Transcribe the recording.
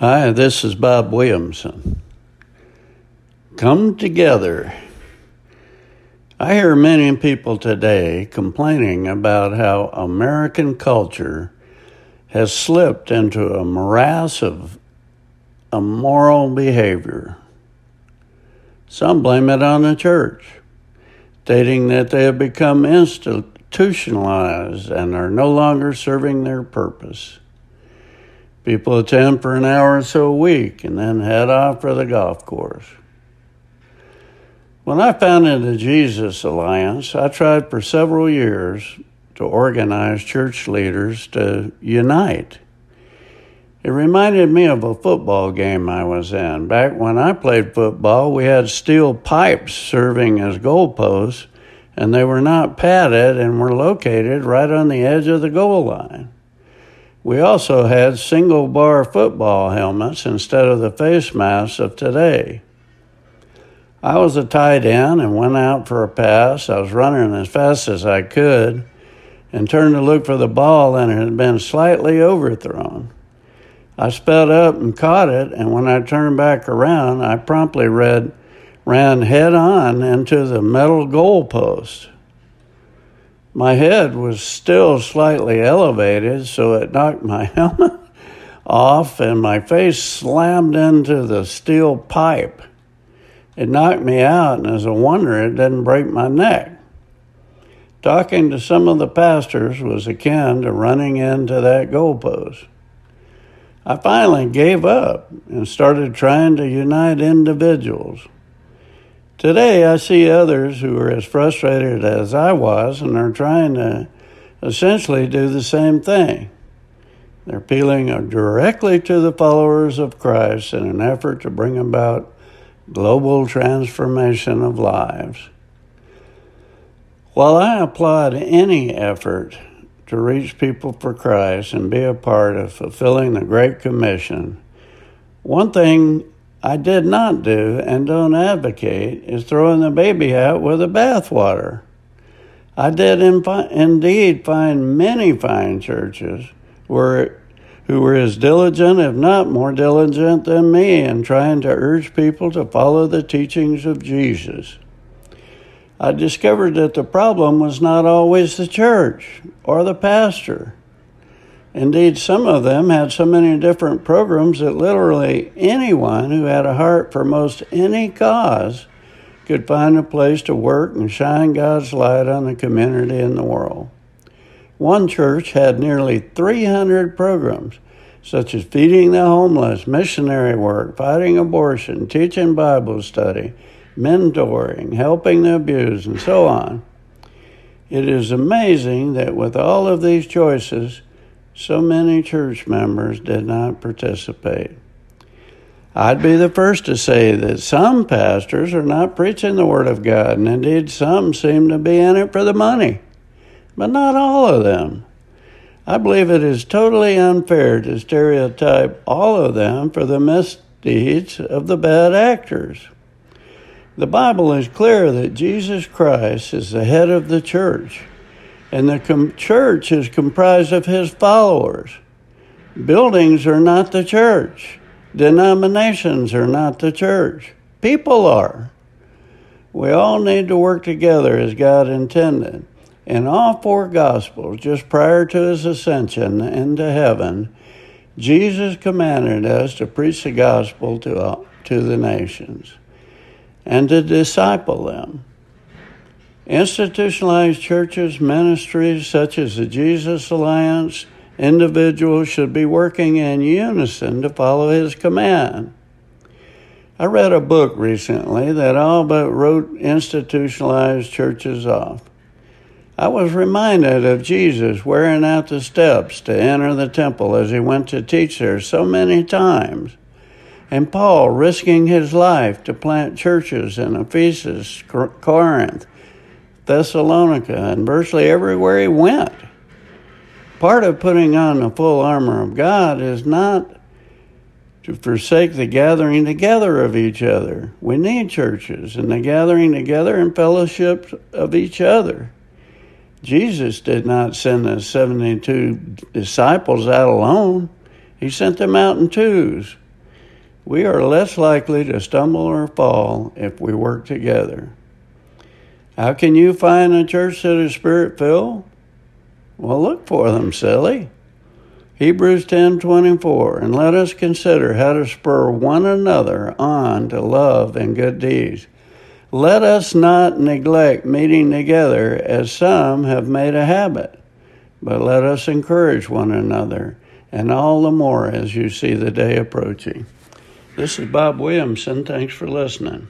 Hi, this is Bob Williamson. Come together. I hear many people today complaining about how American culture has slipped into a morass of immoral behavior. Some blame it on the church, stating that they have become institutionalized and are no longer serving their purpose. People attend for an hour or so a week and then head off for the golf course. When I founded the Jesus Alliance, I tried for several years to organize church leaders to unite. It reminded me of a football game I was in. Back when I played football, we had steel pipes serving as goalposts, and they were not padded and were located right on the edge of the goal line. We also had single bar football helmets instead of the face masks of today. I was a tight end and went out for a pass. I was running as fast as I could and turned to look for the ball, and it had been slightly overthrown. I sped up and caught it, and when I turned back around, I promptly read, ran head on into the metal goalpost. My head was still slightly elevated, so it knocked my helmet off and my face slammed into the steel pipe. It knocked me out, and as a wonder it didn't break my neck. Talking to some of the pastors was akin to running into that goalpost. I finally gave up and started trying to unite individuals. Today, I see others who are as frustrated as I was and are trying to essentially do the same thing. They're appealing directly to the followers of Christ in an effort to bring about global transformation of lives. While I applaud any effort to reach people for Christ and be a part of fulfilling the Great Commission, one thing I did not do and don't advocate is throwing the baby out with the bathwater. I did indeed find many fine churches where, who were as diligent, if not more diligent, than me in trying to urge people to follow the teachings of Jesus. I discovered that the problem was not always the church or the pastor. Indeed, some of them had so many different programs that literally anyone who had a heart for most any cause could find a place to work and shine God's light on the community and the world. One church had nearly 300 programs, such as feeding the homeless, missionary work, fighting abortion, teaching Bible study, mentoring, helping the abused, and so on. It is amazing that with all of these choices, so many church members did not participate. I'd be the first to say that some pastors are not preaching the Word of God, and indeed some seem to be in it for the money, but not all of them. I believe it is totally unfair to stereotype all of them for the misdeeds of the bad actors. The Bible is clear that Jesus Christ is the head of the church and the com- church is comprised of his followers. Buildings are not the church, denominations are not the church, people are. We all need to work together as God intended. In all four Gospels, just prior to his ascension into heaven, Jesus commanded us to preach the gospel to, uh, to the nations and to disciple them. Institutionalized churches, ministries such as the Jesus Alliance, individuals should be working in unison to follow his command. I read a book recently that all but wrote institutionalized churches off. I was reminded of Jesus wearing out the steps to enter the temple as he went to teach there so many times, and Paul risking his life to plant churches in Ephesus, Corinth, Thessalonica, and virtually everywhere he went. Part of putting on the full armor of God is not to forsake the gathering together of each other. We need churches and the gathering together and fellowship of each other. Jesus did not send the 72 disciples out alone. He sent them out in twos, we are less likely to stumble or fall if we work together. How can you find a church that is spirit filled? Well, look for them, silly. Hebrews 10:24 and let us consider how to spur one another on to love and good deeds. Let us not neglect meeting together as some have made a habit, but let us encourage one another, and all the more as you see the day approaching. This is Bob Williamson. Thanks for listening.